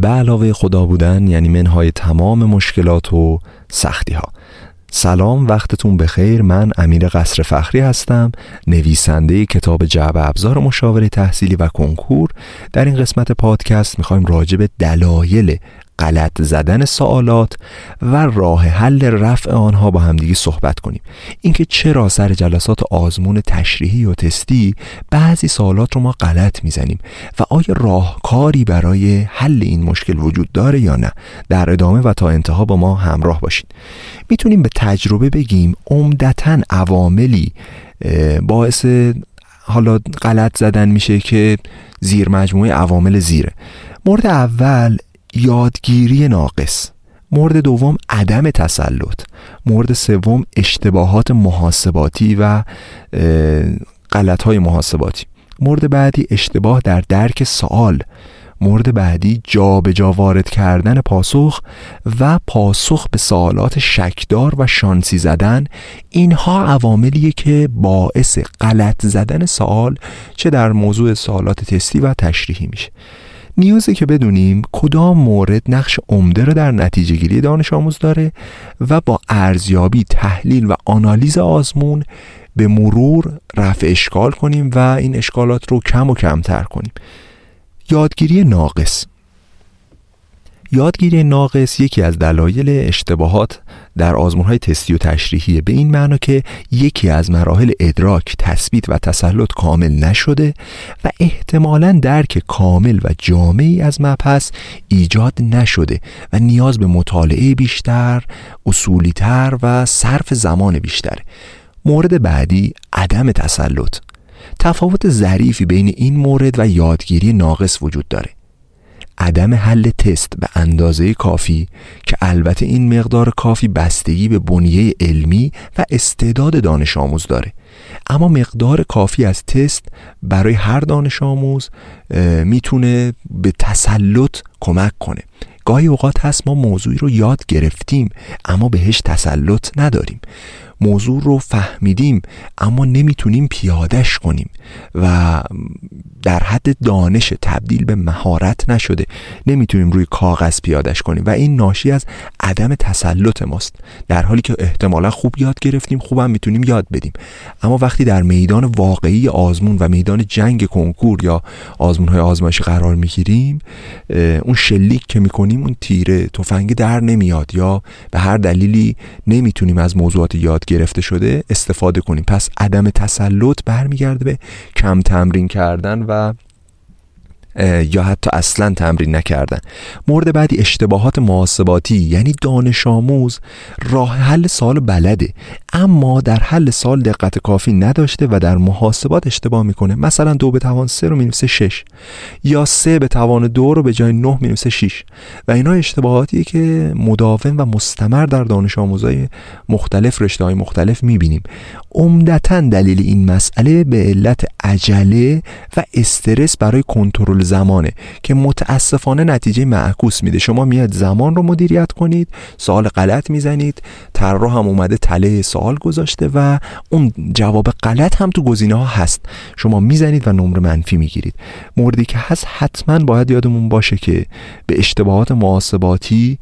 به علاوه خدا بودن یعنی منهای تمام مشکلات و سختی ها سلام وقتتون بخیر. من امیر قصر فخری هستم نویسنده کتاب جعب ابزار مشاوره تحصیلی و کنکور. در این قسمت پادکست می‌خوایم راجع به دلایل غلط زدن سوالات و راه حل رفع آنها با همدیگه صحبت کنیم. اینکه چرا سر جلسات آزمون تشریحی و تستی بعضی سوالات رو ما غلط می‌زنیم و آیا راهکاری برای حل این مشکل وجود داره یا نه؟ در ادامه و تا انتها با ما همراه باشید. می‌تونیم به تجربه بگیم عمدتا عواملی باعث حالا غلط زدن میشه که زیر مجموعه عوامل زیره. مورد اول یادگیری ناقص مورد دوم عدم تسلط مورد سوم اشتباهات محاسباتی و غلط های محاسباتی. مورد بعدی اشتباه در درک سوال مورد بعدی جا به جا وارد کردن پاسخ و پاسخ به سوالات شکدار و شانسی زدن. اینها عواملیه که باعث غلط زدن سوال چه در موضوع سوالات تستی و تشریحی میشه. نیازه که بدونیم کدام مورد نقش عمده رو در نتیجه گیری دانش آموز داره و با ارزیابی تحلیل و آنالیز آزمون به مرور رفع اشکال کنیم و این اشکالات رو کم و کمتر کنیم. یادگیری ناقص. یادگیری ناقص یکی از دلایل اشتباهات در آزمون های تستی و تشریحی به این معنا که یکی از مراحل ادراک تثبیت و تسلط کامل نشده و احتمالا درک کامل و جامعی از مبحث ایجاد نشده و نیاز به مطالعه بیشتر اصولیتر و صرف زمان بیشتر. مورد بعدی عدم تسلط. تفاوت ظریفی بین این مورد و یادگیری ناقص وجود داره. عدم حل تست به اندازه کافی که البته این مقدار کافی بستگی به بنیه علمی و استعداد دانش آموز داره. اما مقدار کافی از تست برای هر دانش آموز می‌تونه به تسلط کمک کنه. گاهی اوقات هست ما موضوعی رو یاد گرفتیم اما بهش تسلط نداریم. موضوع رو فهمیدیم اما نمی‌تونیم پیادش کنیم و در حد دانش تبدیل به مهارت نشده. نمی‌تونیم روی کاغذ پیادش کنیم و این ناشی از عدم تسلط ماست. در حالی که احتمالا خوب یاد گرفتیم خوبم می‌تونیم یاد بدیم. اما وقتی در میدان واقعی آزمون و میدان جنگ کنکور یا آزمون های آزمایشی قرار می‌گیریم اون شلیک که می‌کنیم اون تیره تفنگ در نمیاد یا به هر دلیلی نمی‌تونیم از موضوعات یاد گرفته شده استفاده کنیم. پس عدم تسلط برمیگرده به کم تمرین کردن و یا حتی اصلا تمرین نکردن. مورد بعدی اشتباهات محاسباتی یعنی دانش آموز راه حل سال بلده. اما در حل سال دقت کافی نداشته و در محاسبات اشتباه می‌کنه. مثلا دو به توان سه رو می‌نویسه شش یا سه به توان دو رو به جای نه می‌نویسه شیش. و اینا اشتباهاتی که مداوم و مستمر در دانش آموزای مختلف رشته های مختلف می‌بینیم. عمدتا دلیل این مسئله به علت عجله و استرس برای کنترل زمانه که متاسفانه نتیجه معکوس میده. شما میاد زمان رو مدیریت کنید سوال غلط می‌زنید طراح هم اومده تله سوال گذاشته و اون جواب غلط هم تو گزینه ها هست. شما می‌زنید و نمره منفی می‌گیرید. موردی که هست حتما باید یادمون باشه که به اشتباهات محاسباتی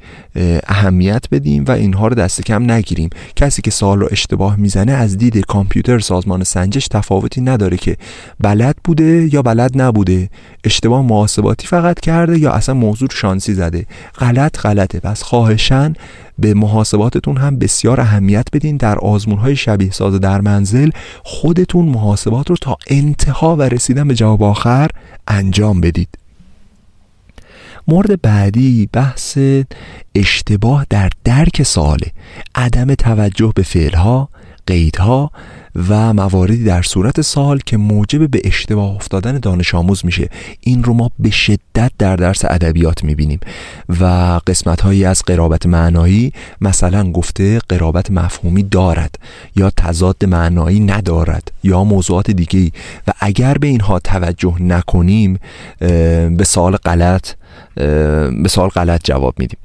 اهمیت بدیم و اینها رو دست کم نگیریم. کسی که سوال رو اشتباه می‌زنه از دید کامپیوتر سازمان سنجش تفاوتی نداره که بلد بوده یا بلد نبوده. اشتباه محاسباتی فقط کرده یا اصلا موضوع شانسی زده؟ غلط غلطه. پس خواهشن به محاسباتتون هم بسیار اهمیت بدین. در آزمون های شبیه ساز در منزل خودتون محاسبات رو تا انتها و رسیدن به جواب آخر انجام بدید. مورد بعدی بحث اشتباه در درک سواله. عدم توجه به فعلها قیدها و مواردی در صورت سال که موجب به اشتباه افتادن دانش آموز میشه. این رو ما به شدت در درس ادبیات می‌بینیم و قسمت هایی از قرابت معنایی مثلا گفته قرابت مفهومی دارد یا تضاد معنایی ندارد یا موضوعات دیگه و اگر به اینها توجه نکنیم به سوال غلط به سوال غلط جواب میدیم.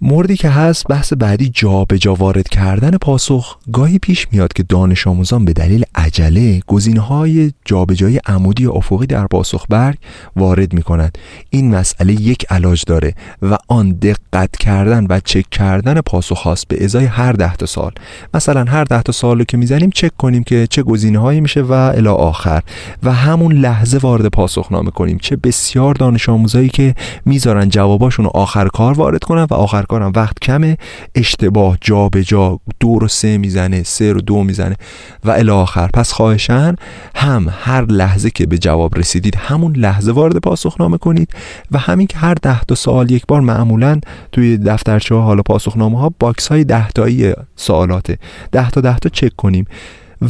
موردی که هست بحث بعدی جا به جا وارد کردن پاسخ گاهی پیش میاد که دانش آموزان به دلیل عجله گزینه های جابجایی عمودی یا افقی در پاسخ برگ وارد می کنند این مسئله یک علاج داره و آن دقت کردن و چک کردن پاسخ هاست به ازای هر ده تا سال. مثلا هر ده تا سال رو که می‌زنیم چک کنیم که چه گزینه هایی میشه و الی آخر. و همون لحظه وارد پاسخ نامه کنیم. چه بسیار دانش آموزایی که می‌ذارن جواباشون آخر کار وارد کنن و آخر کارم وقت کمه اشتباه جا به جا دو رو سه می‌زنه سه رو دو می‌زنه و الی آخر. پس خواهشن هم هر لحظه که به جواب رسیدید همون لحظه وارد پاسخنامه کنید و همین که هر ده تا سوال یک بار معمولا توی دفترچه ها حالا پاسخنامه ها box های ده تایی سوالاته. ده تا ده تا چک کنیم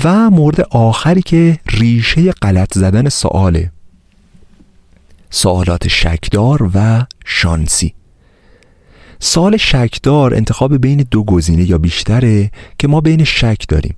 و مورد آخری که ریشه غلط زدن سواله. سوالات شکدار و شانسی. سوال شکدار انتخاب بین دو گزینه یا بیشتره که ما بین شک داریم.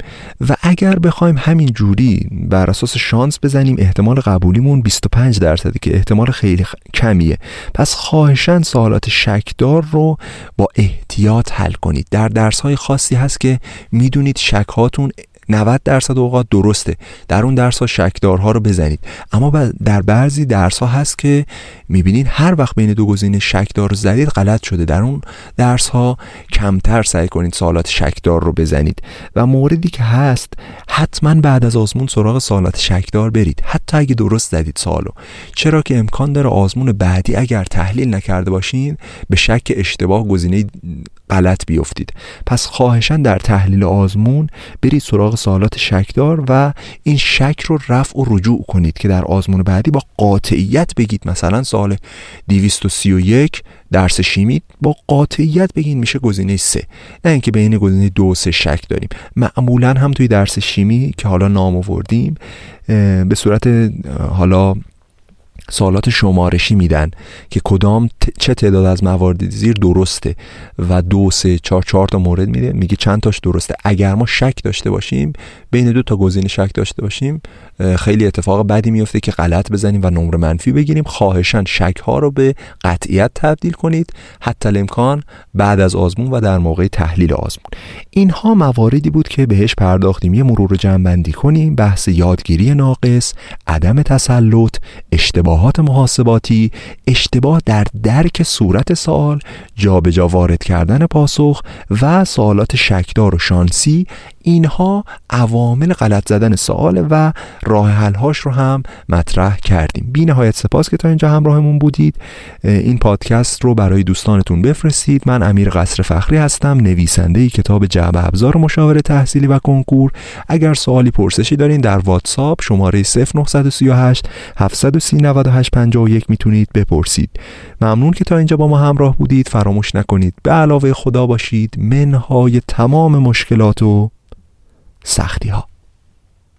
و اگر بخوایم همین جوری بر اساس شانس بزنیم احتمال قبولیمون 25 درصده که احتمال خیلی کمیه. پس خواهشن سوالات شکدار رو با احتیاط حل کنید. در درس های خاصی هست که می‌دونید شک هاتون 90 درصد اوقات درسته. در اون درس ها شکدارها رو بزنید. اما در بعضی درس ها هست که می‌بینید هر وقت بین دو گزینه شکدار زدید غلط شده. در اون درس ها کمتر سعی کنید سوالات شکدار رو بزنید. و موردی که هست حتما بعد از آزمون سراغ سوالات شکدار برید. حتی اگه درست زدید سوالو. چرا که امکان داره آزمون بعدی اگر تحلیل نکرده باشین به شک اشتباه گزینه غلط بیفتید. پس خواهشان در تحلیل آزمون برید سراغ سوالات شکدار و این شک رو رفع و رجوع کنید که در آزمون بعدی با قاطعیت بگید. مثلا سال 231 درس شیمی با قاطعیت بگین میشه گزینه سه. نه اینکه بین گزینه دو و سه شک داریم. معمولا هم توی درس شیمی که حالا نام آوردیم به صورت حالا سوالات شمارشی میدن که کدام چه تعداد از موارد زیر درسته و دو سه چهار چهار تا مورد میده؟ میگه چند تاش درسته؟ اگر ما شک داشته باشیم بین دو تا گزینه شک داشته باشیم خیلی اتفاق بدی میفته که غلط بزنیم و نمره منفی بگیریم. خواهشان شک ها رو به قطعیت تبدیل کنید. حتی الامکان بعد از آزمون و در موقع تحلیل آزمون. اینها مواردی بود که بهش پرداختیم. یه مرور جمع کنیم. بحث یادگیری ناقص عدم تسلط اشتباهات محاسباتی اشتباه در درک صورت سوال جابجا جا وارد کردن پاسخ و سوالات شکدار و شانسی اینها عوامل غلط زدن سوال و راه حل هاش رو هم مطرح کردیم. بی نهایت سپاس که تا اینجا همراهمون بودید. این پادکست رو برای دوستانتون بفرستید. من امیر قصر فخری هستم نویسنده کتاب جعب ابزار مشاوره تحصیلی و کنکور. اگر سوالی پرسشی دارین در واتساپ شماره 0938 730 9851 می‌تونید بپرسید. ممنون که تا اینجا با ما همراه بودید. فراموش نکنید. به علاوه خدا باشید. منهای تمام مشکلات و سختی ها